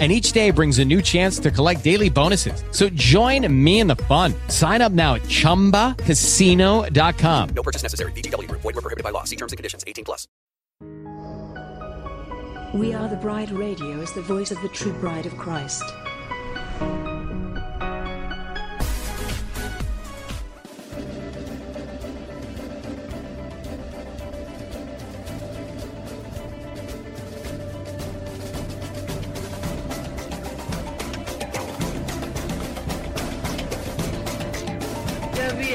and each day brings a new chance to collect daily bonuses. So join me in the fun. Sign up now at ChumbaCasino.com. No purchase necessary. VGW. Void were prohibited by law. See terms and conditions. 18 plus. We Are the Bride Radio is the voice of the true bride of Christ.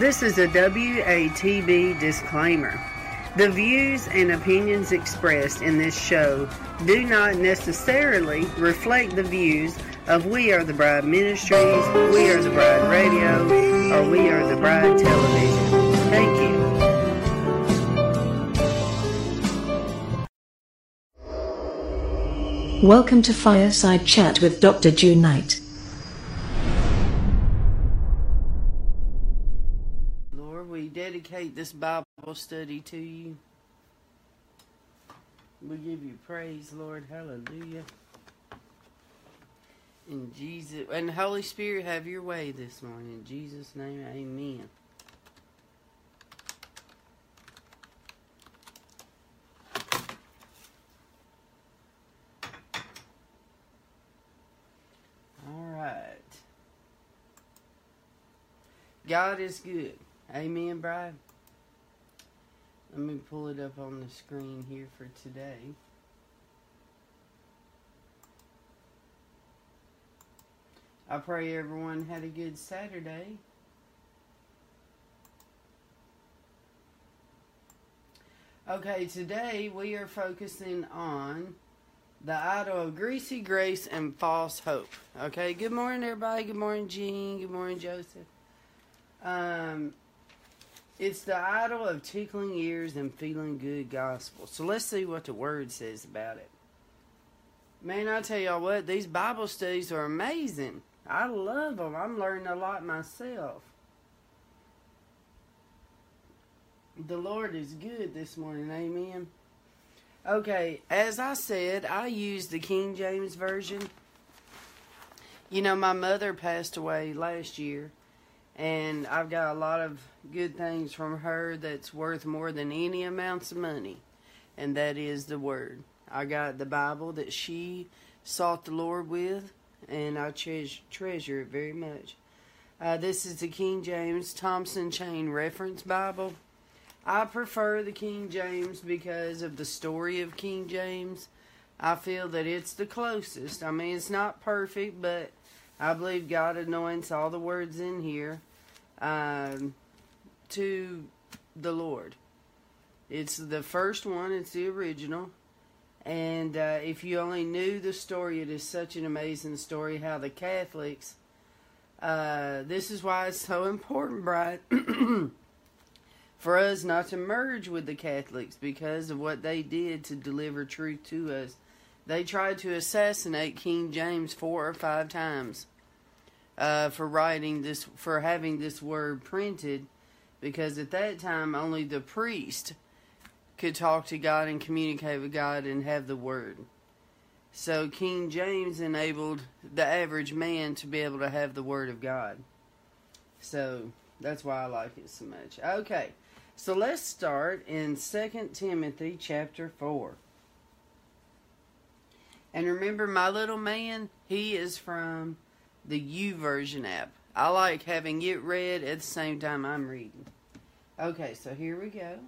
This is a WATB disclaimer. The views and opinions expressed in this show do not necessarily reflect the views of We Are the Bride Ministries, We Are the Bride Radio, or We Are the Bride Television. Thank you. Welcome to Fireside Chat with Dr. June Knight. Dedicate this Bible study to you. We give you praise, Lord. Hallelujah. In Jesus and Holy Spirit, have your way this morning. In Jesus' name, amen. All right. God is good. Amen, bride. Let me pull it up on the screen here for today. I pray everyone had a good Saturday. Okay, today we are focusing on the idol of greasy grace and false hope. Okay, good morning, everybody. Good morning, Jean. Good morning, Joseph. Um, it's the idol of tickling ears and feeling good gospel. So let's see what the word says about it. Man, I tell y'all what, these Bible studies are amazing. I love them. I'm learning a lot myself. The Lord is good this morning. Amen. Okay, as I said, I use the King James Version. You know, my mother passed away last year, and I've got a lot of good things from her that's worth more than any amounts of money, and that is the Word. I got the Bible that she sought the Lord with, and I tre- treasure it very much. Uh, this is the King James Thompson Chain Reference Bible. I prefer the King James because of the story of King James. I feel that it's the closest. I mean, it's not perfect, but I believe God anoints all the words in here um, to the Lord. It's the first one, it's the original. And uh, if you only knew the story, it is such an amazing story how the Catholics, uh, this is why it's so important, Brian. for us not to merge with the Catholics because of what they did to deliver truth to us. They tried to assassinate King James four or five times uh, for writing this, for having this word printed, because at that time only the priest could talk to God and communicate with God and have the Word. So King James enabled the average man to be able to have the Word of God. So that's why I like it so much. Okay, so let's start in 2 Timothy chapter 4. And remember, my little man, he is from the YouVersion app. I like having it read at the same time I'm reading. Okay, so here we go.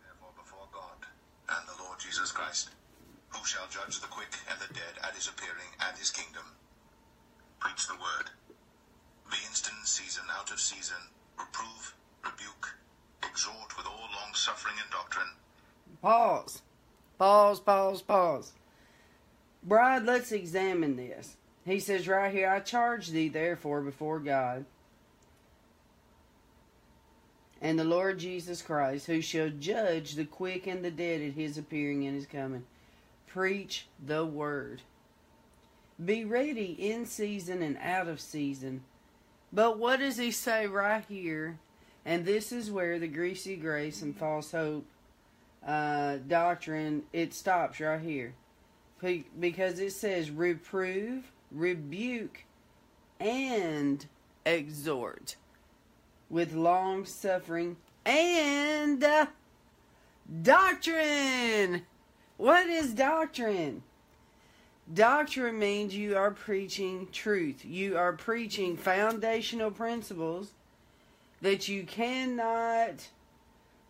therefore before God and the Lord Jesus Christ, who shall judge the quick and the dead at his appearing and his kingdom. Preach the word. Be instant in season, out of season. Reprove, rebuke, exhort with all long suffering and doctrine. Pause. Pause, pause, pause. Bride, let's examine this. He says right here, I charge thee therefore before God and the Lord Jesus Christ, who shall judge the quick and the dead at his appearing and his coming. Preach the word. Be ready in season and out of season. But what does he say right here? And this is where the greasy grace and false hope uh, doctrine it stops right here, because it says reprove, rebuke, and exhort with long suffering and uh, doctrine. What is doctrine? Doctrine means you are preaching truth. You are preaching foundational principles that you cannot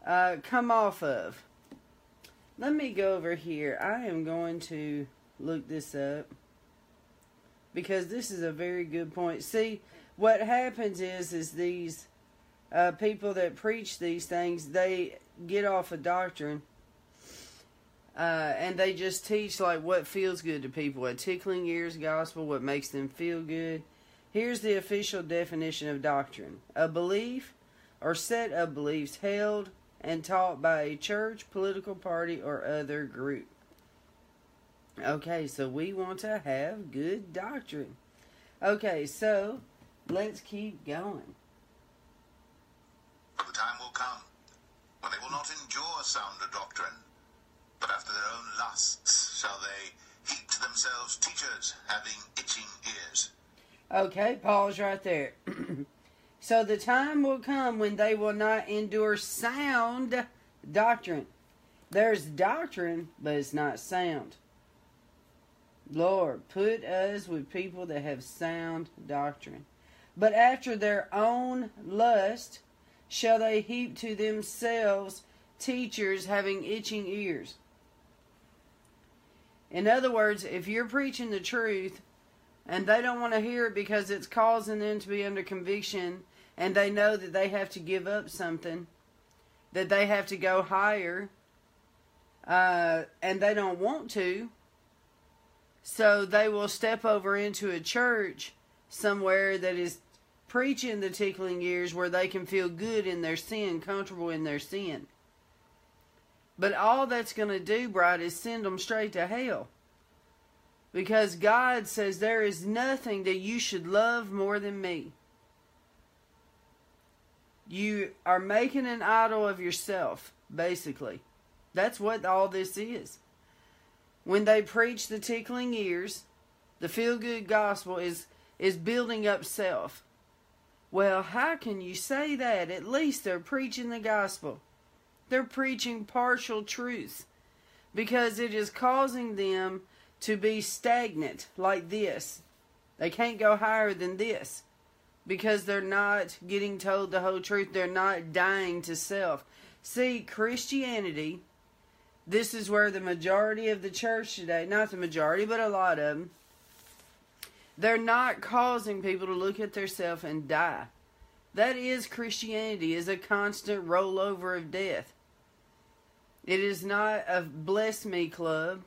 uh, come off of. Let me go over here. I am going to look this up because this is a very good point. See, what happens is is these uh, people that preach these things they get off a doctrine uh, and they just teach like what feels good to people a tickling ears gospel what makes them feel good here's the official definition of doctrine. A belief or set of beliefs held and taught by a church political party or other group. Okay so we want to have good doctrine. Okay so let's keep going. The time will come when they will not endure sounder doctrine, but after their own lusts shall they heap to themselves teachers having itching ears. Okay, pause right there. so the time will come when they will not endure sound doctrine. There's doctrine, but it's not sound. Lord, put us with people that have sound doctrine. But after their own lust shall they heap to themselves teachers having itching ears. In other words, if you're preaching the truth and they don't want to hear it because it's causing them to be under conviction and they know that they have to give up something, that they have to go higher, uh, and they don't want to, so they will step over into a church somewhere that is preaching the tickling ears where they can feel good in their sin, comfortable in their sin. But all that's going to do, bright is send them straight to hell. Because God says there is nothing that you should love more than me. You are making an idol of yourself, basically. That's what all this is. When they preach the tickling ears, the feel good gospel is is building up self. Well, how can you say that? At least they're preaching the gospel. They're preaching partial truth because it is causing them to be stagnant like this. They can't go higher than this because they're not getting told the whole truth. They're not dying to self. See, Christianity, this is where the majority of the church today, not the majority, but a lot of them, they're not causing people to look at themselves and die. That is Christianity, is a constant rollover of death. It is not a bless me club.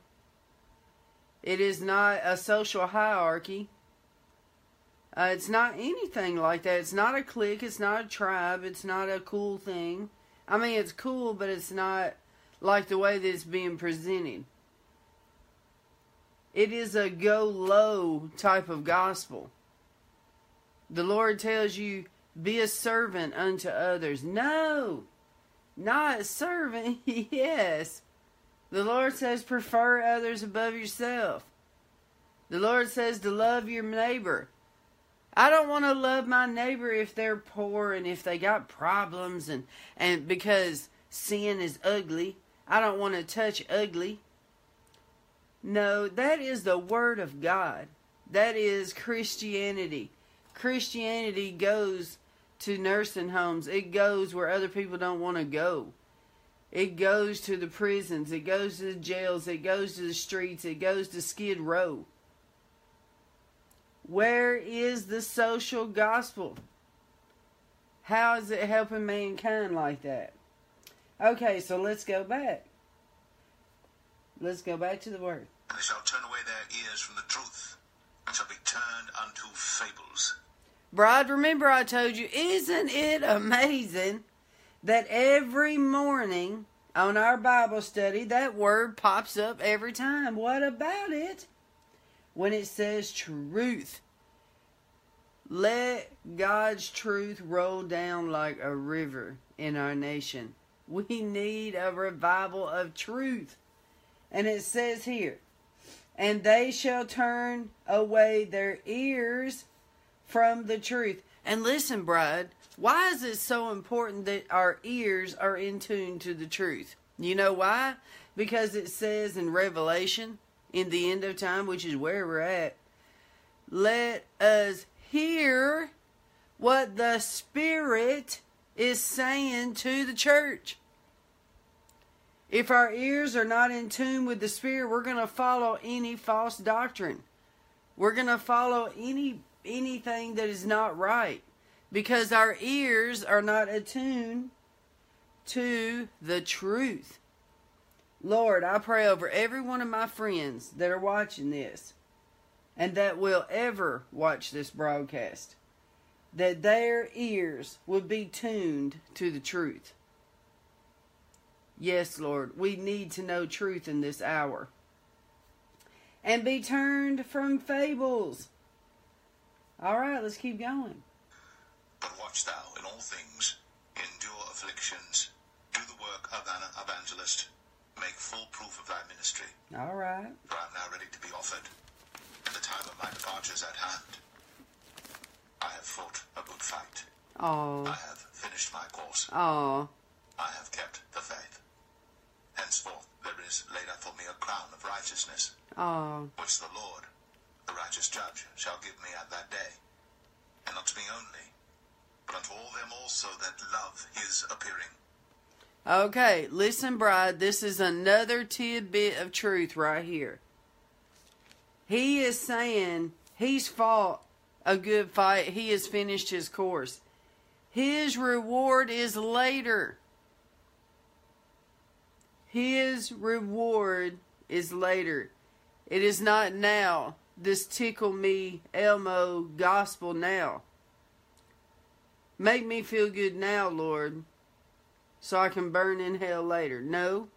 It is not a social hierarchy. Uh, it's not anything like that. It's not a clique. It's not a tribe. It's not a cool thing. I mean, it's cool, but it's not like the way that it's being presented. It is a go low type of gospel. The Lord tells you Be a servant unto others. No, not a servant. yes. The Lord says, prefer others above yourself. The Lord says to love your neighbor. I don't want to love my neighbor if they're poor and if they got problems and, and because sin is ugly. I don't want to touch ugly. No, that is the Word of God. That is Christianity. Christianity goes to nursing homes, it goes where other people don't want to go. It goes to the prisons, it goes to the jails, it goes to the streets, it goes to Skid Row. Where is the social gospel? How is it helping mankind like that? Okay, so let's go back. Let's go back to the word. They shall turn away their ears from the truth, and shall be turned unto fables. Bride, remember I told you, isn't it amazing that every morning on our Bible study that word pops up every time? What about it? When it says truth. Let God's truth roll down like a river in our nation. We need a revival of truth. And it says here, and they shall turn away their ears from the truth. And listen, bride, why is it so important that our ears are in tune to the truth? You know why? Because it says in Revelation, in the end of time, which is where we're at, let us hear what the Spirit is saying to the church. If our ears are not in tune with the Spirit, we're going to follow any false doctrine. We're going to follow any anything that is not right because our ears are not attuned to the truth. Lord, I pray over every one of my friends that are watching this and that will ever watch this broadcast that their ears would be tuned to the truth. Yes, Lord, we need to know truth in this hour. And be turned from fables. All right, let's keep going. But watch thou in all things, endure afflictions, do the work of an evangelist, make full proof of thy ministry. All right. For I am now ready to be offered, and the time of my departure is at hand. I have fought a good fight. Oh. I have finished my course. oh, I have kept the faith. Henceforth there is laid up for me a crown of righteousness, oh. which the Lord, the righteous judge, shall give me at that day. And not to me only, but all them also that love his appearing. Okay, listen, bride. This is another tidbit of truth right here. He is saying he's fought a good fight. He has finished his course. His reward is later. His reward is later. It is not now. This tickle me Elmo gospel now. Make me feel good now, Lord so I can burn in hell later. No.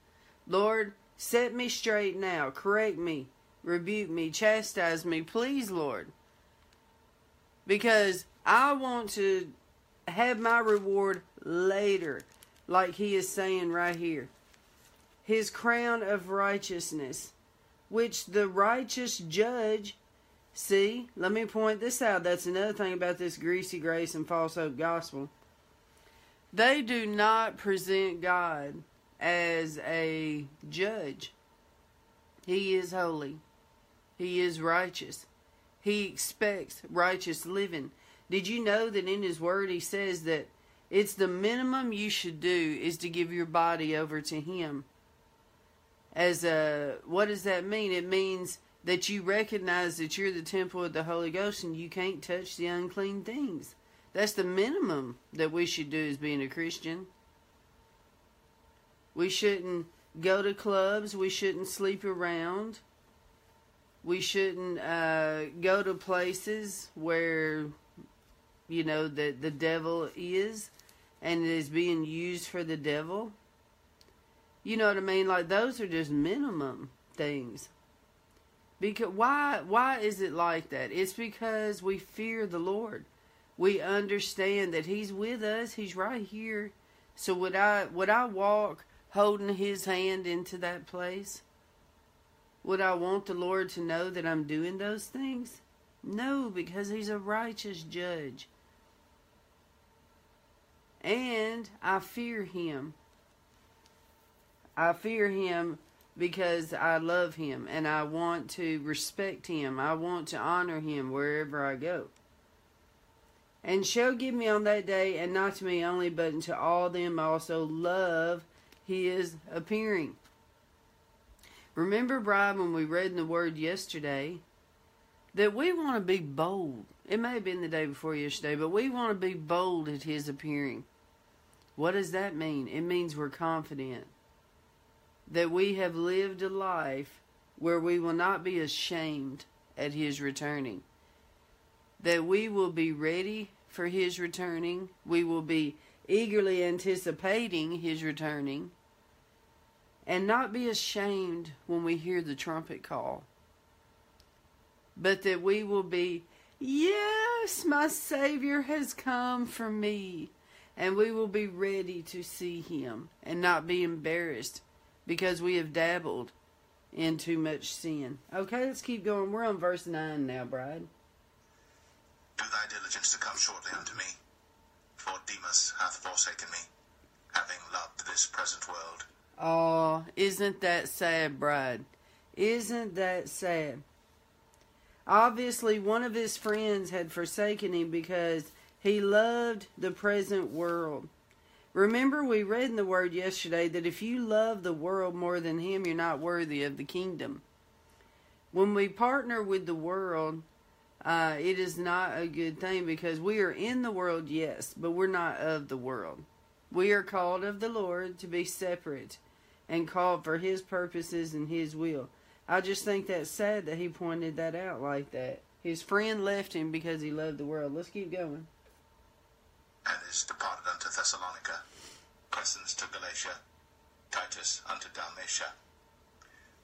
Lord, set me straight now. Correct me. Rebuke me. Chastise me. Please, Lord. Because I want to have my reward later, like he is saying right here. His crown of righteousness, which the righteous judge. See, let me point this out. That's another thing about this greasy grace and false hope gospel they do not present God as a judge. He is holy. He is righteous. He expects righteous living. Did you know that in his word he says that it's the minimum you should do is to give your body over to him? As a what does that mean? It means that you recognize that you're the temple of the Holy Ghost and you can't touch the unclean things. That's the minimum that we should do as being a Christian. We shouldn't go to clubs. We shouldn't sleep around. We shouldn't uh, go to places where, you know, the, the devil is and is being used for the devil. You know what I mean? Like those are just minimum things. Because why why is it like that? It's because we fear the Lord. we understand that He's with us. He's right here. So would I would I walk holding His hand into that place? Would I want the Lord to know that I'm doing those things? No, because He's a righteous judge. And I fear Him. I fear Him because I love Him and I want to respect Him. I want to honor Him wherever I go. And shall give me on that day, and not to me only, but unto all them also love His appearing. Remember, Brian, when we read in the Word yesterday, that we want to be bold. It may have been the day before yesterday, but we want to be bold at His appearing. What does that mean? It means we're confident that we have lived a life where we will not be ashamed at His returning. That we will be ready for His returning. We will be eagerly anticipating His returning. And not be ashamed when we hear the trumpet call. But that we will be, yes, my Savior has come for me. And we will be ready to see Him and not be embarrassed because we have dabbled in too much sin. Okay, let's keep going. We're on verse 9 now, Bride. Do thy diligence to come shortly unto me, for Demas hath forsaken me, having loved this present world. Oh, isn't that sad, Bride? Isn't that sad? Obviously, one of his friends had forsaken him because he loved the present world. Remember, we read in the Word yesterday that if you love the world more than Him, you're not worthy of the kingdom. When we partner with the world, uh, it is not a good thing because we are in the world, yes, but we're not of the world. We are called of the Lord to be separate and called for His purposes and His will. I just think that's sad that He pointed that out like that. His friend left him because he loved the world. Let's keep going and is departed unto Thessalonica, Crescens to Galatia, Titus unto Dalmatia.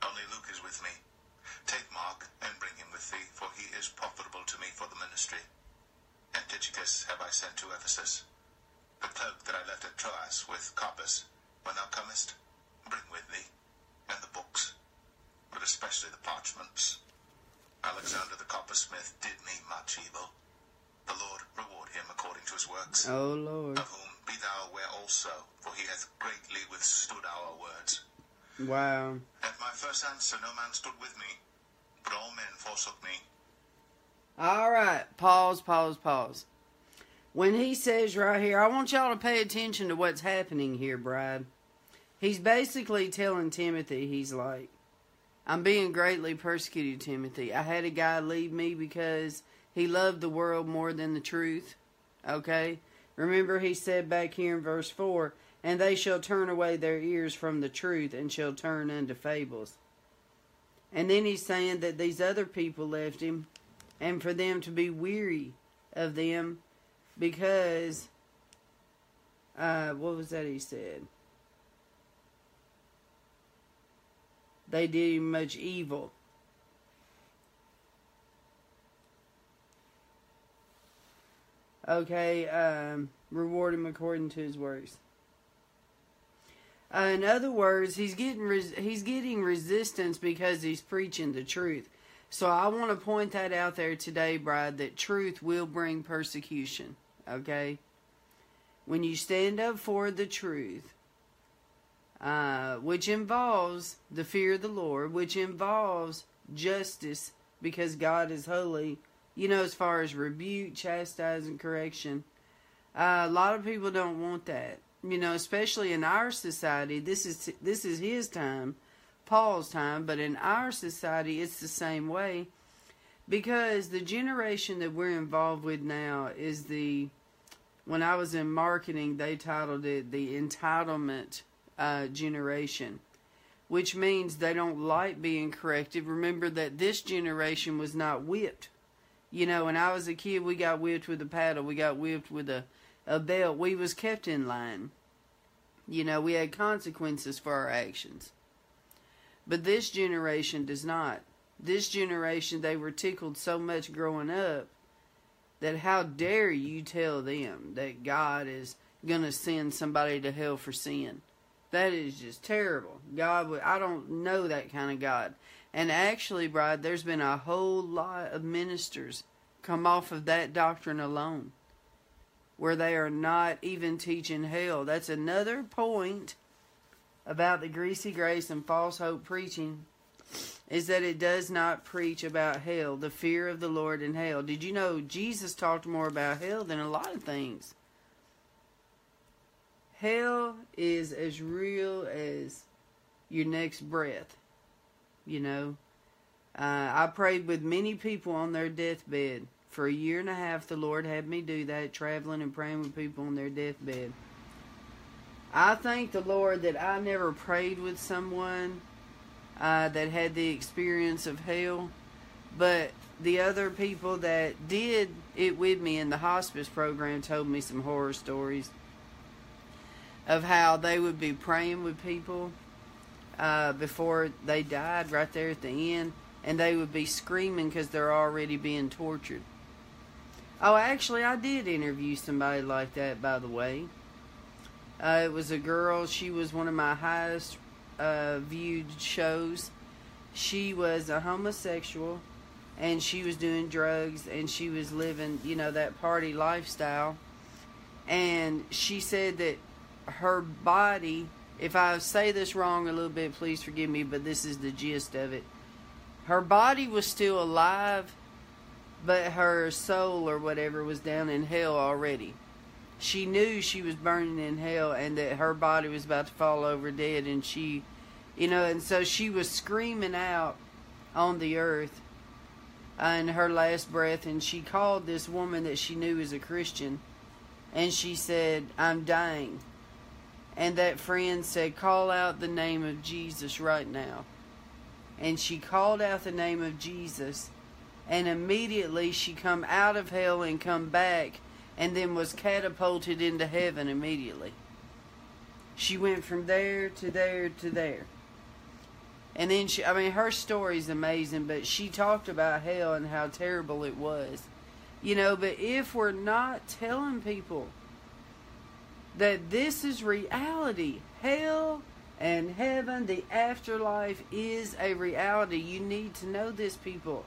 Only Luke is with me. Take Mark and bring him with thee, for he is profitable to me for the ministry. And Tychicus have I sent to Ephesus. The cloak that I left at Troas with Carpus, when thou comest, bring with thee, and the books, but especially the parchments. Alexander the coppersmith did me much evil. The Lord reward him according to his works. Oh, Lord. Of whom be thou aware also, for he hath greatly withstood our words. Wow. At my first answer, no man stood with me, but all men forsook me. All right. Pause, pause, pause. When he says right here, I want y'all to pay attention to what's happening here, Bride. He's basically telling Timothy, he's like, I'm being greatly persecuted, Timothy. I had a guy leave me because he loved the world more than the truth. Okay? Remember, he said back here in verse 4 And they shall turn away their ears from the truth and shall turn unto fables. And then he's saying that these other people left him and for them to be weary of them because, uh, what was that he said? They did him much evil. Okay, um, reward him according to his works. Uh, in other words, he's getting res- he's getting resistance because he's preaching the truth. So I want to point that out there today, Bride, that truth will bring persecution. Okay, when you stand up for the truth, uh, which involves the fear of the Lord, which involves justice, because God is holy you know, as far as rebuke, chastising, correction. Uh, a lot of people don't want that. You know, especially in our society. This is this is his time, Paul's time, but in our society, it's the same way, because the generation that we're involved with now is the. When I was in marketing, they titled it the entitlement uh, generation which means they don't like being corrected. Remember that this generation was not whipped. You know, when I was a kid, we got whipped with a paddle. We got whipped with a, a belt. We was kept in line. You know, we had consequences for our actions. But this generation does not. This generation, they were tickled so much growing up that how dare you tell them that God is going to send somebody to hell for sin. That is just terrible. God I don't know that kind of God. And actually, Bride, there's been a whole lot of ministers come off of that doctrine alone where they are not even teaching hell. That's another point about the greasy grace and false hope preaching is that it does not preach about hell, the fear of the Lord and hell. Did you know Jesus talked more about hell than a lot of things? Hell is as real as your next breath. You know, uh, I prayed with many people on their deathbed. For a year and a half, the Lord had me do that, traveling and praying with people on their deathbed. I thank the Lord that I never prayed with someone uh, that had the experience of hell, but the other people that did it with me in the hospice program told me some horror stories of how they would be praying with people uh, before they died right there at the end, and they would be screaming because they're already being tortured. Oh, actually, I did interview somebody like that, by the way. Uh, it was a girl. She was one of my highest uh, viewed shows. She was a homosexual, and she was doing drugs, and she was living, you know, that party lifestyle. And she said that her body if I say this wrong a little bit, please forgive me, but this is the gist of it. Her body was still alive, but her soul or whatever was down in hell already. She knew she was burning in hell and that her body was about to fall over dead, and she, you know, and so she was screaming out on the earth in her last breath, and she called this woman that she knew was a Christian, and she said, I'm dying and that friend said, Call out the name of Jesus right now. And she called out the name of Jesus, and immediately she come out of hell and come back, and then was catapulted into heaven immediately. She went from there to there to there. And then she, I mean, her story's amazing, but she talked about hell and how terrible it was. You know, but if we're not telling people, that this is reality. Hell and heaven, the afterlife is a reality. You need to know this, people.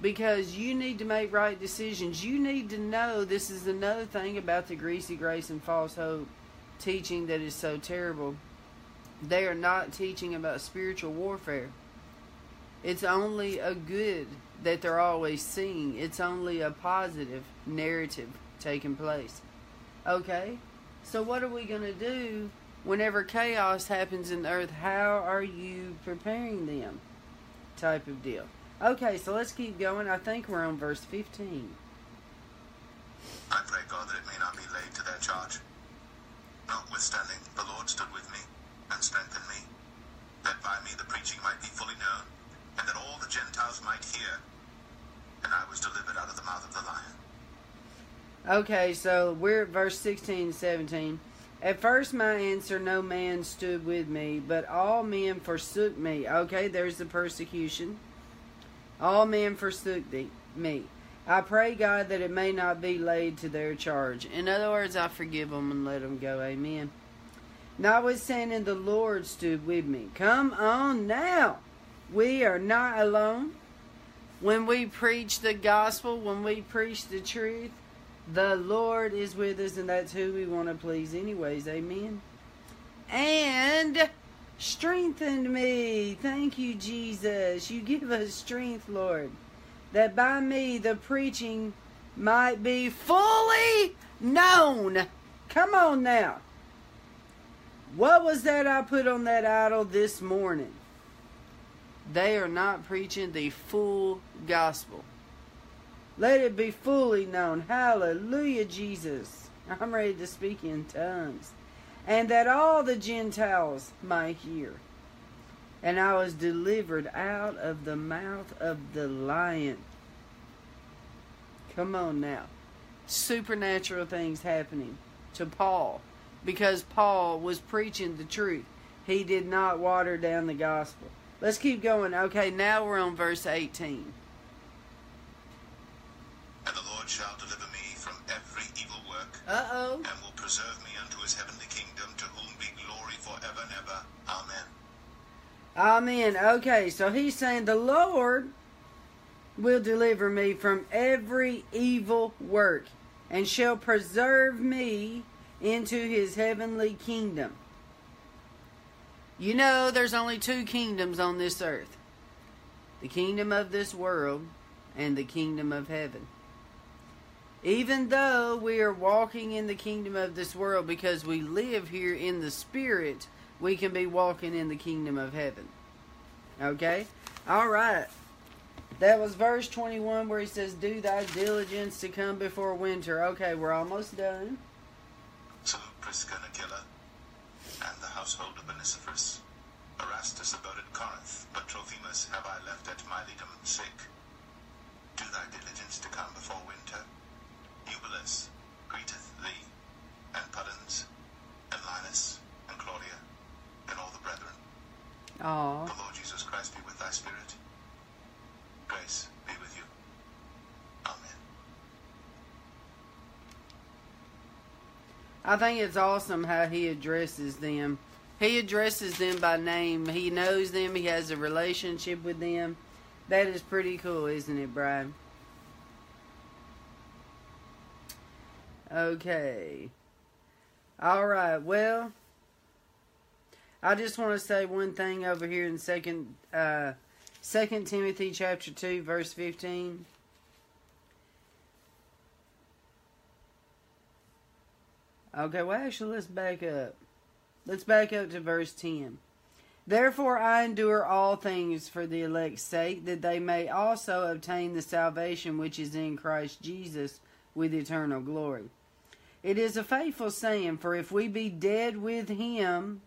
Because you need to make right decisions. You need to know this is another thing about the greasy grace and false hope teaching that is so terrible. They are not teaching about spiritual warfare. It's only a good that they're always seeing, it's only a positive narrative taking place. Okay? So, what are we going to do whenever chaos happens in the earth? How are you preparing them? Type of deal. Okay, so let's keep going. I think we're on verse 15. I pray God that it may not be laid to their charge. Notwithstanding, the Lord stood with me and strengthened me, that by me the preaching might be fully known, and that all the Gentiles might hear. And I was delivered out of the mouth of the lion. Okay, so we're at verse 16 17. At first, my answer, no man stood with me, but all men forsook me. Okay, there's the persecution. All men forsook thee, me. I pray God that it may not be laid to their charge. In other words, I forgive them and let them go. Amen. Notwithstanding, the Lord stood with me. Come on now. We are not alone. When we preach the gospel, when we preach the truth, the Lord is with us, and that's who we want to please, anyways. Amen. And strengthened me. Thank you, Jesus. You give us strength, Lord, that by me the preaching might be fully known. Come on now. What was that I put on that idol this morning? They are not preaching the full gospel. Let it be fully known. Hallelujah, Jesus. I'm ready to speak in tongues. And that all the Gentiles might hear. And I was delivered out of the mouth of the lion. Come on now. Supernatural things happening to Paul because Paul was preaching the truth. He did not water down the gospel. Let's keep going. Okay, now we're on verse 18. Uh oh. and will preserve me unto his heavenly kingdom, to whom be glory forever and ever. Amen. Amen. Okay, so he's saying the Lord will deliver me from every evil work and shall preserve me into his heavenly kingdom. You know, there's only two kingdoms on this earth the kingdom of this world and the kingdom of heaven. Even though we are walking in the kingdom of this world because we live here in the spirit, we can be walking in the kingdom of heaven. Okay? All right. That was verse 21 where he says, Do thy diligence to come before winter. Okay, we're almost done. Salute Prisca and Aquila, and the household of Onesiphorus. Erastus abode at Corinth, but Trophimus have I left at Miletum sick. Do thy diligence to come before winter. Eubulus greeteth thee, and Pudens, and Linus, and Claudia, and all the brethren. Aw. The Lord Jesus Christ be with thy spirit. Grace be with you. Amen. I think it's awesome how he addresses them. He addresses them by name. He knows them. He has a relationship with them. That is pretty cool, isn't it, Brian? Okay. All right. Well, I just want to say one thing over here in second uh Second Timothy chapter 2 verse 15. Okay, well, actually, let's back up. Let's back up to verse 10. Therefore, I endure all things for the elect's sake, that they may also obtain the salvation which is in Christ Jesus with eternal glory. It is a faithful saying, for if we be dead with him,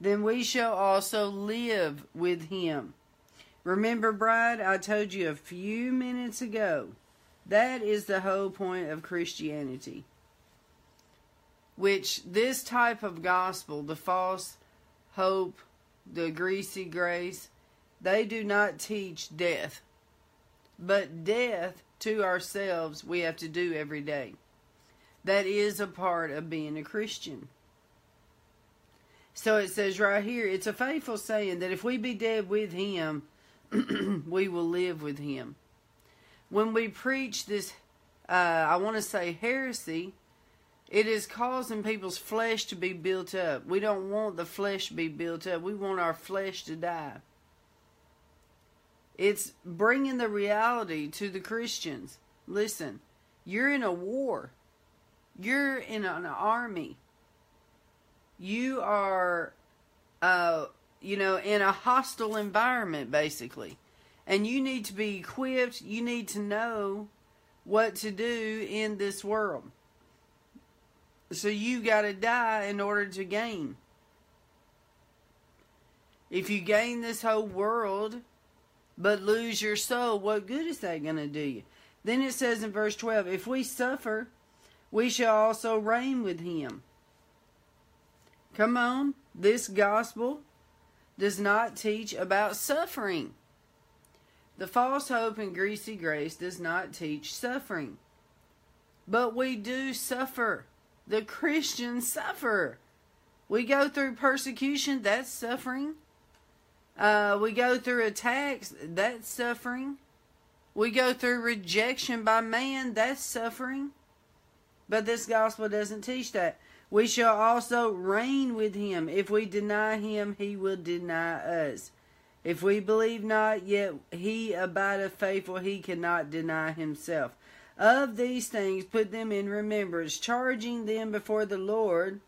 then we shall also live with him. Remember, bride, I told you a few minutes ago, that is the whole point of Christianity which this type of gospel, the false hope, the greasy grace, they do not teach death. But death to ourselves we have to do every day. That is a part of being a Christian. So it says right here, it's a faithful saying that if we be dead with him, we will live with him. When we preach this, uh, I want to say heresy, it is causing people's flesh to be built up. We don't want the flesh to be built up. We want our flesh to die. It's bringing the reality to the Christians. Listen, you're in a war. You're in an army. You are, uh, you know, in a hostile environment, basically. And you need to be equipped. You need to know what to do in this world. So you got to die in order to gain. If you gain this whole world but lose your soul, what good is that going to do you? Then it says in verse 12, if we suffer, we shall also reign with him. Come on, this gospel does not teach about suffering. The false hope and greasy grace does not teach suffering. But we do suffer the Christians suffer. We go through persecution, that's suffering. Uh, we go through attacks, that's suffering. We go through rejection by man, that's suffering. But this gospel doesn't teach that. We shall also reign with him. If we deny him, he will deny us. If we believe not, yet he abideth faithful, he cannot deny himself. Of these things put them in remembrance, charging them before the Lord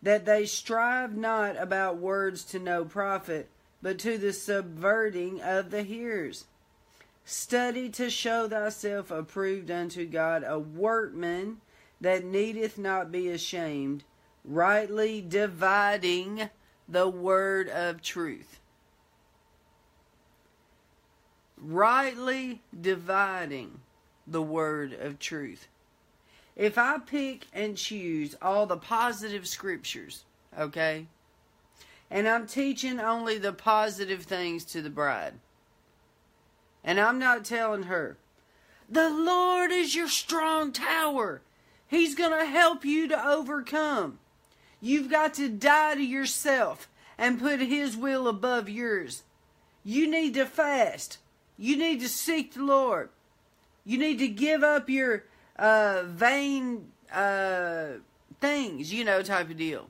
that they strive not about words to no profit, but to the subverting of the hearers. Study to show thyself approved unto God, a workman that needeth not be ashamed, rightly dividing the word of truth. Rightly dividing the word of truth. If I pick and choose all the positive scriptures, okay, and I'm teaching only the positive things to the bride, and I'm not telling her, the Lord is your strong tower. He's going to help you to overcome. You've got to die to yourself and put His will above yours. You need to fast. You need to seek the Lord. You need to give up your uh, vain uh, things, you know, type of deal.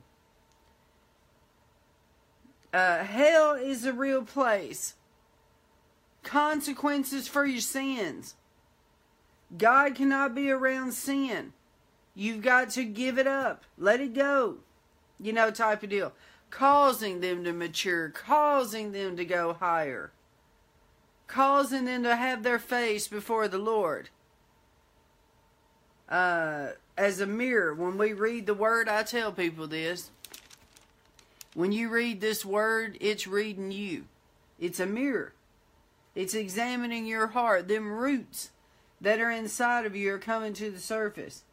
Uh, hell is a real place. Consequences for your sins. God cannot be around sin. You've got to give it up. Let it go. You know, type of deal. Causing them to mature, causing them to go higher, causing them to have their face before the Lord. Uh, as a mirror, when we read the word, I tell people this. When you read this word, it's reading you. It's a mirror. It's examining your heart. Them roots that are inside of you are coming to the surface.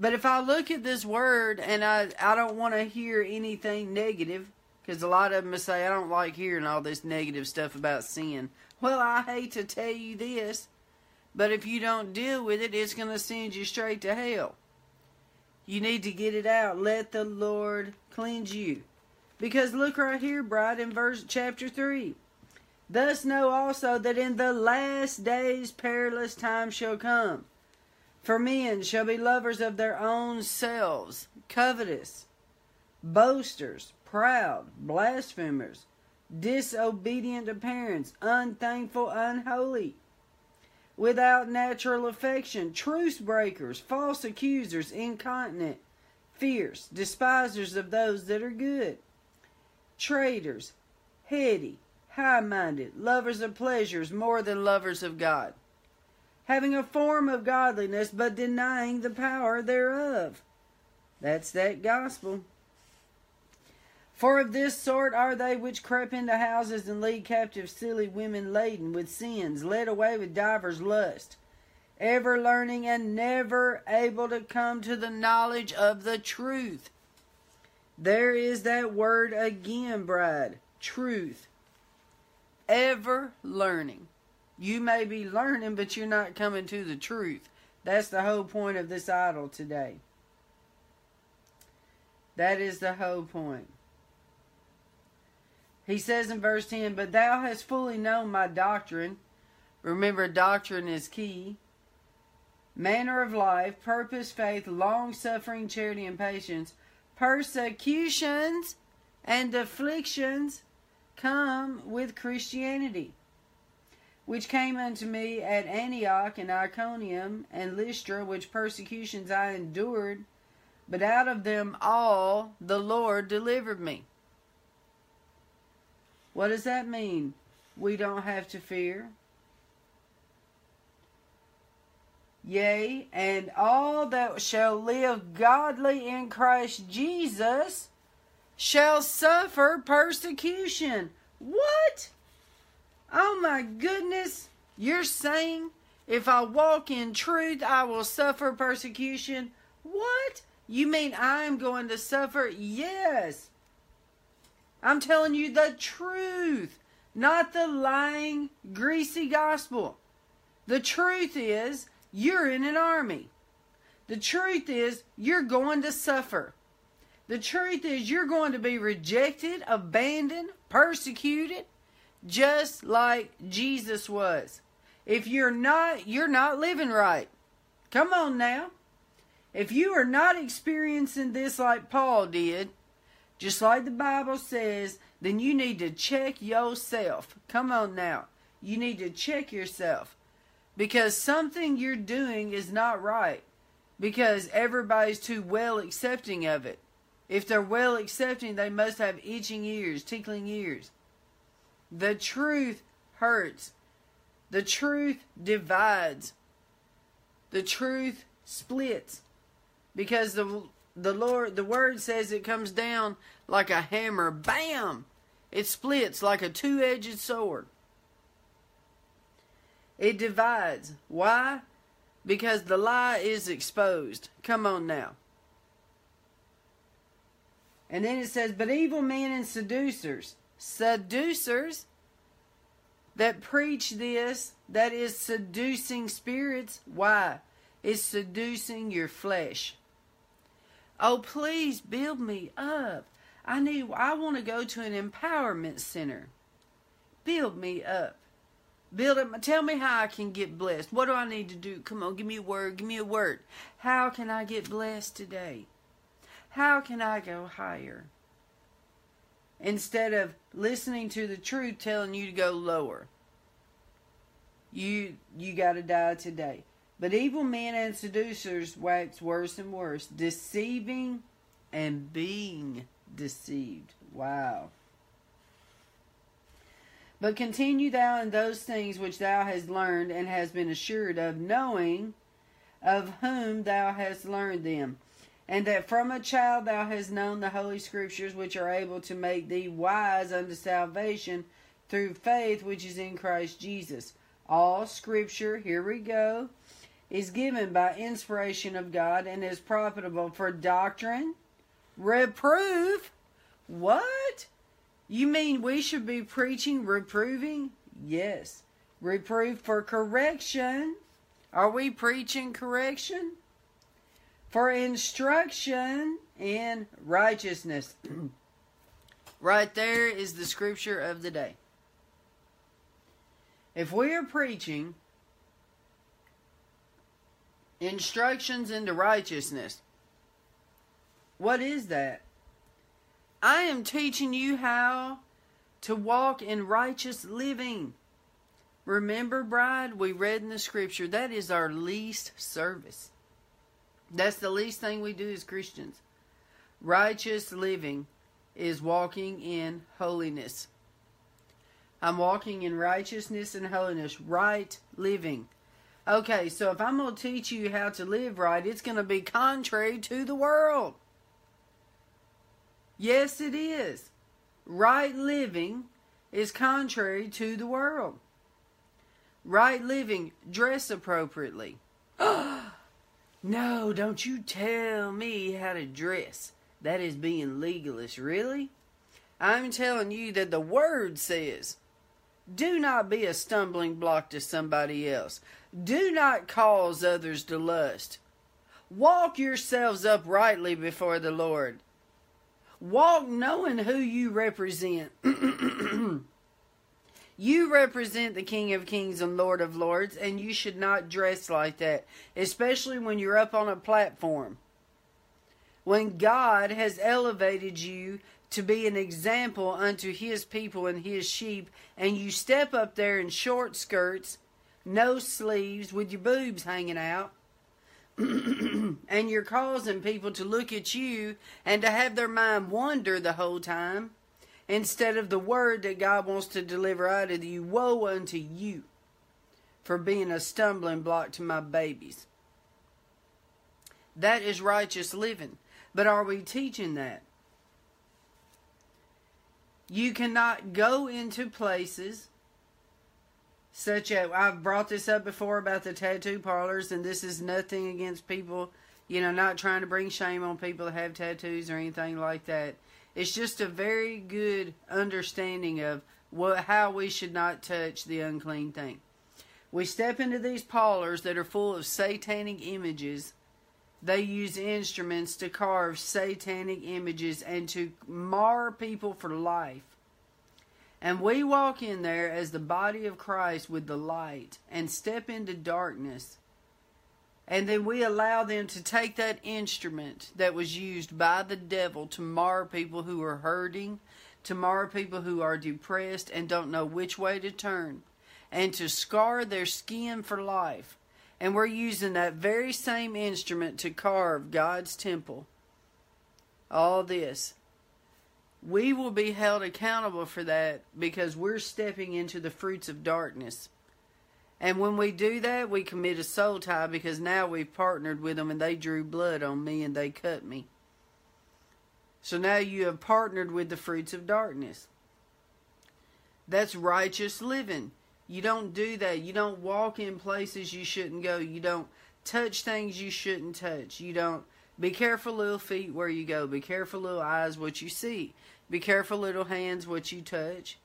But if I look at this word and I, I don't want to hear anything negative, because a lot of them say, I don't like hearing all this negative stuff about sin. Well, I hate to tell you this, but if you don't deal with it, it's going to send you straight to hell. You need to get it out. Let the Lord cleanse you. Because look right here, bride, in verse chapter 3. Thus know also that in the last days perilous times shall come. For men shall be lovers of their own selves, covetous, boasters, proud, blasphemers, disobedient to parents, unthankful, unholy, without natural affection, truce breakers, false accusers, incontinent, fierce, despisers of those that are good, traitors, heady, high minded, lovers of pleasures more than lovers of God having a form of godliness, but denying the power thereof. That's that gospel. For of this sort are they which creep into houses and lead captive silly women laden with sins, led away with divers lusts, ever learning and never able to come to the knowledge of the truth. There is that word again, bride truth. Ever learning. You may be learning, but you're not coming to the truth. That's the whole point of this idol today. That is the whole point. He says in verse 10, But thou hast fully known my doctrine. Remember, doctrine is key. Manner of life, purpose, faith, long suffering, charity, and patience. Persecutions and afflictions come with Christianity which came unto me at Antioch and Iconium and Lystra, which persecutions I endured, but out of them all the Lord delivered me. What does that mean? We don't have to fear. Yea, and all that shall live godly in Christ Jesus shall suffer persecution. What? Oh my goodness, you're saying if I walk in truth, I will suffer persecution? What? You mean I'm going to suffer? Yes. I'm telling you the truth, not the lying, greasy gospel. The truth is, you're in an army. The truth is, you're going to suffer. The truth is, you're going to be rejected, abandoned, persecuted, just like Jesus was. If you're not, you're not living right. Come on now. If you are not experiencing this like Paul did, just like the Bible says, then you need to check yourself. Come on now. You need to check yourself. Because something you're doing is not right. Because everybody's too well accepting of it. If they're well accepting, they must have itching ears, tickling ears. The truth hurts. The truth divides. The truth splits. Because the the Lord the word says it comes down like a hammer. Bam! It splits like a two-edged sword. It divides. Why? Because the lie is exposed. Come on now. And then it says, But evil men and seducers seducers that preach this that is seducing spirits. Why? It's seducing your flesh. Oh, please build me up. I need I want to go to an empowerment center. Build me up. Build up. Tell me how I can get blessed. What do I need to do? Come on, give me a word. Give me a word. How can I get blessed today? How can I go higher? Instead of listening to the truth telling you to go lower. You you got to die today. But evil men and seducers wax worse and worse, deceiving and being deceived. Wow. But continue thou in those things which thou hast learned and hast been assured of, knowing of whom thou hast learned them, and that from a child thou hast known the holy scriptures which are able to make thee wise unto salvation through faith which is in Christ Jesus. All scripture, here we go, is given by inspiration of God and is profitable for doctrine, reproof. What? You mean we should be preaching reproving? Yes. Reproof for correction. Are we preaching correction? For instruction in righteousness. right there is the scripture of the day. If we are preaching instructions into righteousness, what is that? I am teaching you how to walk in righteous living. Remember, bride, we read in the scripture that is our least service. That's the least thing we do as Christians. Righteous living is walking in holiness. I'm walking in righteousness and holiness, right living. Okay, so if I'm going to teach you how to live right, it's going to be contrary to the world. Yes, it is. Right living is contrary to the world. Right living, dress appropriately. no, don't you tell me how to dress. That is being legalist, really? I'm telling you that the Word says do not be a stumbling block to somebody else. Do not cause others to lust. Walk yourselves uprightly before the Lord. Walk knowing who you represent. you represent the King of Kings and Lord of Lords, and you should not dress like that, especially when you're up on a platform. When God has elevated you to be an example unto his people and his sheep, and you step up there in short skirts, no sleeves, with your boobs hanging out, and you're causing people to look at you and to have their mind wander the whole time instead of the word that God wants to deliver out of you. Woe unto you for being a stumbling block to my babies. That is righteous living. But are we teaching that? You cannot go into places such as I've brought this up before about the tattoo parlors, and this is nothing against people, you know, not trying to bring shame on people that have tattoos or anything like that. It's just a very good understanding of what how we should not touch the unclean thing. We step into these parlors that are full of satanic images. They use instruments to carve satanic images and to mar people for life. And we walk in there as the body of Christ with the light and step into darkness. And then we allow them to take that instrument that was used by the devil to mar people who are hurting, to mar people who are depressed and don't know which way to turn, and to scar their skin for life. And we're using that very same instrument to carve God's temple. All this we will be held accountable for that because we're stepping into the fruits of darkness. And when we do that, we commit a soul tie because now we've partnered with them and they drew blood on me and they cut me. So now you have partnered with the fruits of darkness. That's righteous living. You don't do that. You don't walk in places you shouldn't go. You don't touch things you shouldn't touch. You don't be careful, little feet, where you go. Be careful, little eyes, what you see. Be careful, little hands, what you touch.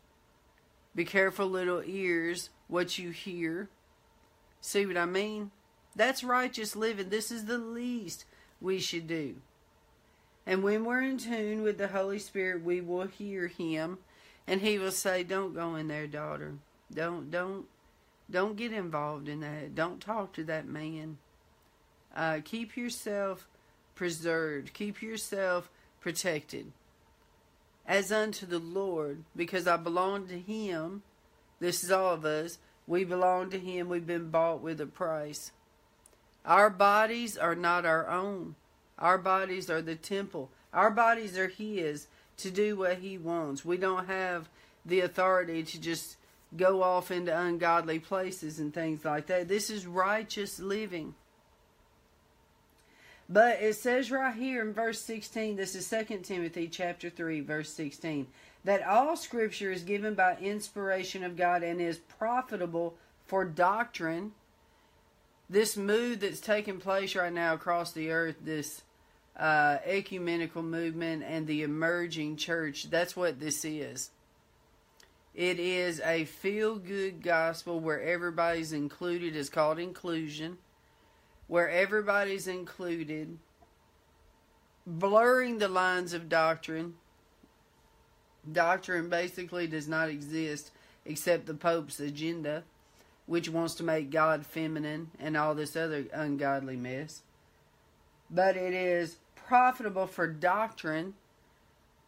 Be careful, little ears, what you hear. See what I mean? That's righteous living. This is the least we should do. And when we're in tune with the Holy Spirit, we will hear him and he will say, "Don't go in there, daughter. Don't don't don't get involved in that. Don't talk to that man. Uh, keep yourself preserved. Keep yourself protected as unto the Lord, because I belong to Him. This is all of us. We belong to Him. We've been bought with a price. Our bodies are not our own. Our bodies are the temple. Our bodies are His to do what He wants. We don't have the authority to just go off into ungodly places and things like that. This is righteous living. But it says right here in verse 16, this is 2 Timothy chapter 3 verse 16, that all scripture is given by inspiration of God and is profitable for doctrine. This move that's taking place right now across the earth, this uh, ecumenical movement and the emerging church, that's what this is. It is a feel good gospel where everybody's included. It's called inclusion where everybody's included, blurring the lines of doctrine. Doctrine basically does not exist except the Pope's agenda, which wants to make God feminine and all this other ungodly mess. But it is profitable for doctrine.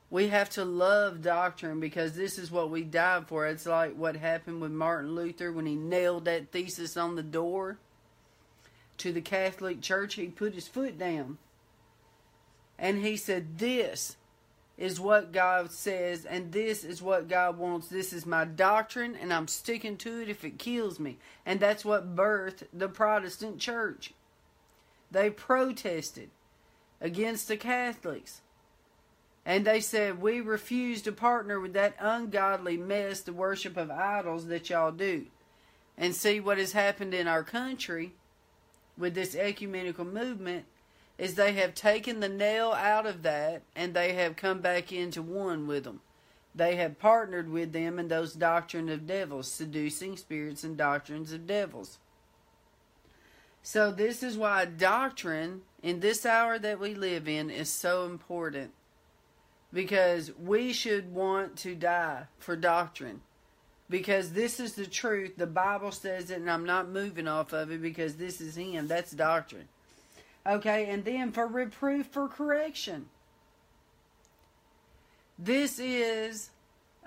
We have to love doctrine because this is what we died for. It's like what happened with Martin Luther when he nailed that thesis on the door to the Catholic Church, he put his foot down. And he said, This is what God says, and this is what God wants. This is my doctrine, and I'm sticking to it if it kills me. And that's what birthed the Protestant church. They protested against the Catholics. And they said, We refuse to partner with that ungodly mess, the worship of idols that y'all do. And see what has happened in our country with this ecumenical movement is they have taken the nail out of that and they have come back into one with them. They have partnered with them in those doctrine of devils, seducing spirits and doctrines of devils. So this is why doctrine in this hour that we live in is so important. Because we should want to die for doctrine because this is the truth. The Bible says it, and I'm not moving off of it because this is Him. That's doctrine. Okay, and then for reproof, for correction. This is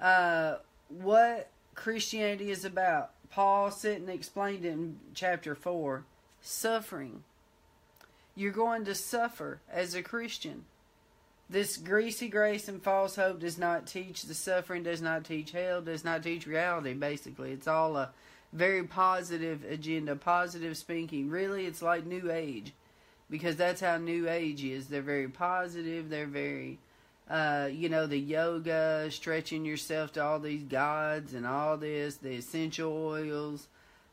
uh, what Christianity is about. Paul said and explained it in chapter 4 suffering. You're going to suffer as a Christian. This greasy grace and false hope does not teach the suffering, does not teach hell, does not teach reality, basically. It's all a very positive agenda, positive speaking. Really, it's like New Age because that's how New Age is. They're very positive, they're very. Uh, you know, the yoga, stretching yourself to all these gods and all this, the essential oils,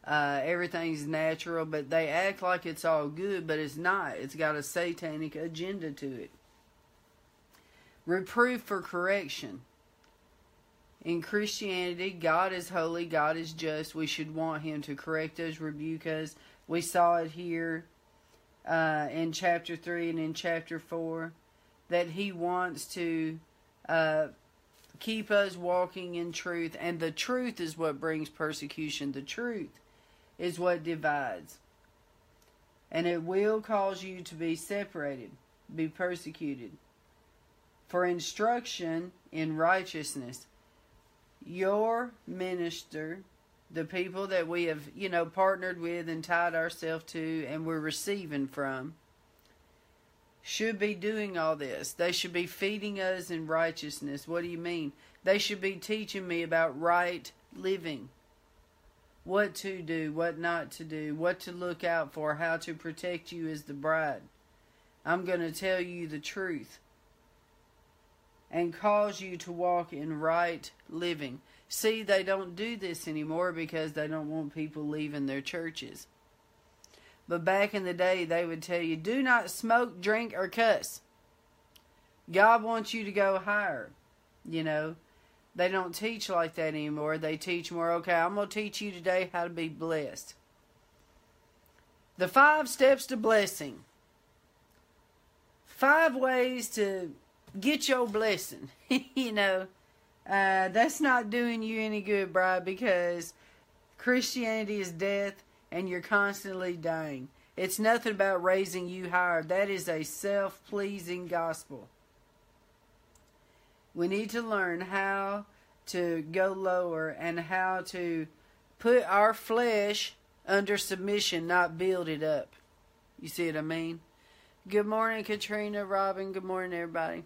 uh, everything's natural, but they act like it's all good, but it's not. It's got a satanic agenda to it. Reproof for correction. In Christianity, God is holy, God is just. We should want Him to correct us, rebuke us. We saw it here uh, in chapter 3 and in chapter 4 that He wants to uh, keep us walking in truth, and the truth is what brings persecution. The truth is what divides. And it will cause you to be separated, be persecuted for instruction in righteousness. Your minister, the people that we have, you know, partnered with and tied ourselves to and we're receiving from, should be doing all this. They should be feeding us in righteousness. What do you mean? They should be teaching me about right living. What to do, what not to do, what to look out for, how to protect you as the bride. I'm going to tell you the truth and cause you to walk in right living. See, they don't do this anymore because they don't want people leaving their churches. But back in the day, they would tell you do not smoke, drink, or cuss. God wants you to go higher. You know, they don't teach like that anymore. They teach more, okay, I'm going to teach you today how to be blessed. The five steps to blessing. five ways to get your blessing. you know, uh, that's not doing you any good, bride, because Christianity is death and you're constantly dying. It's nothing about raising you higher. That is a self pleasing gospel. We need to learn how to go lower and how to put our flesh under submission, not build it up. You see what I mean? Good morning, Katrina, Robin. Good morning, everybody.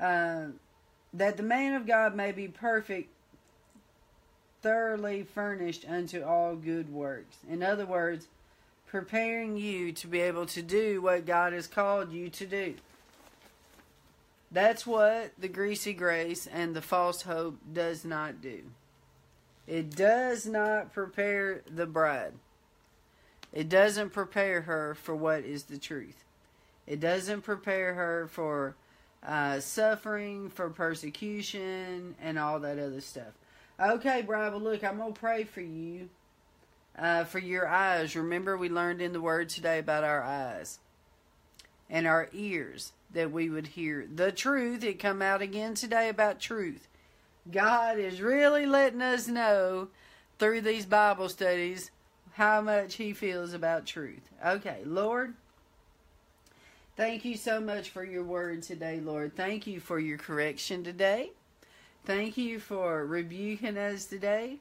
Uh, that the man of God may be perfect, thoroughly furnished unto all good works. In other words, preparing you to be able to do what God has called you to do. That's what the greasy grace and the false hope does not do. It does not prepare the bride. It doesn't prepare her for what is the truth. It doesn't prepare her for uh, suffering, for persecution, and all that other stuff. Okay, well, look, I'm going to pray for you, uh, for your eyes. Remember, we learned in the Word today about our eyes and our ears that we would hear the truth. It come out again today about truth. God is really letting us know through these Bible studies how much He feels about truth. Okay, Lord, thank you so much for your word today, Lord. Thank you for your correction today. Thank you for rebuking us today.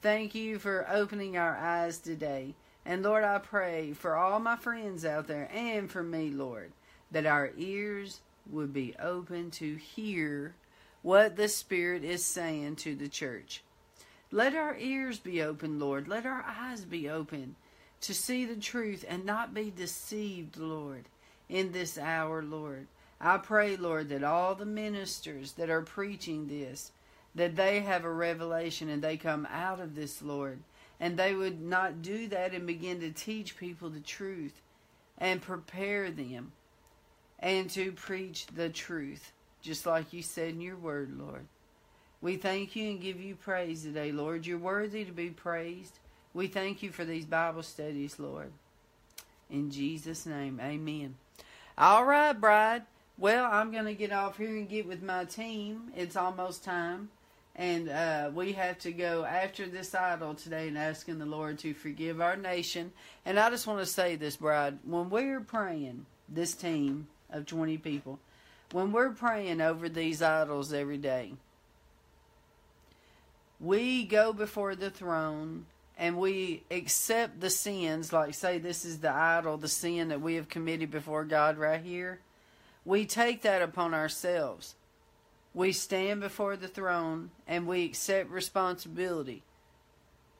Thank you for opening our eyes today. And Lord, I pray for all my friends out there and for me, Lord, that our ears would be open to hear what the Spirit is saying to the church. Let our ears be open, Lord. Let our eyes be open to see the truth and not be deceived, Lord, in this hour, Lord. I pray, Lord, that all the ministers that are preaching this, that they have a revelation and they come out of this, Lord, and they would not do that and begin to teach people the truth and prepare them and to preach the truth just like you said in your word, Lord. We thank you and give you praise today, Lord. You're worthy to be praised. We thank you for these Bible studies, Lord. In Jesus' name, amen. All right, bride. Well, I'm going to get off here and get with my team. It's almost time. And uh, we have to go after this idol today and asking the Lord to forgive our nation. And I just want to say this, bride. When we're praying, this team of 20 people, when we're praying over these idols every day, we go before the throne and we accept the sins, like say this is the idol, the sin that we have committed before God right here. We take that upon ourselves. We stand before the throne and we accept responsibility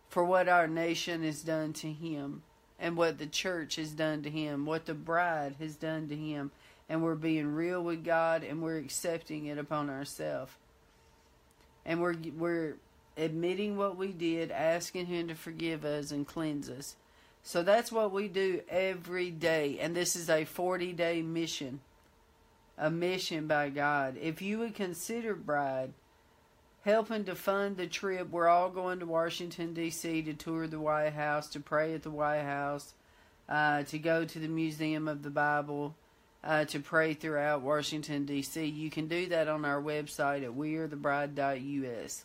for what our nation has done to him and what the church has done to him, what the bride has done to him and we're being real with God and we're accepting it upon ourselves. And we're we're admitting what we did, asking him to forgive us and cleanse us. So that's what we do every day and this is a 40-day mission. A mission by God. If you would consider bride helping to fund the trip, we're all going to Washington D.C. to tour the White House, to pray at the White House, uh, to go to the Museum of the Bible, uh, to pray throughout Washington, D.C. You can do that on our website at wearethebride.us.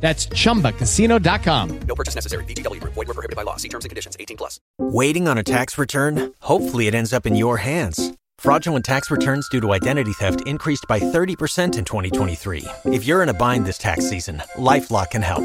That's chumbacasino.com. No purchase necessary. Group. Void were prohibited by law. See terms and conditions. 18 plus. Waiting on a tax return? Hopefully, it ends up in your hands. Fraudulent tax returns due to identity theft increased by 30% in 2023. If you're in a bind this tax season, LifeLock can help.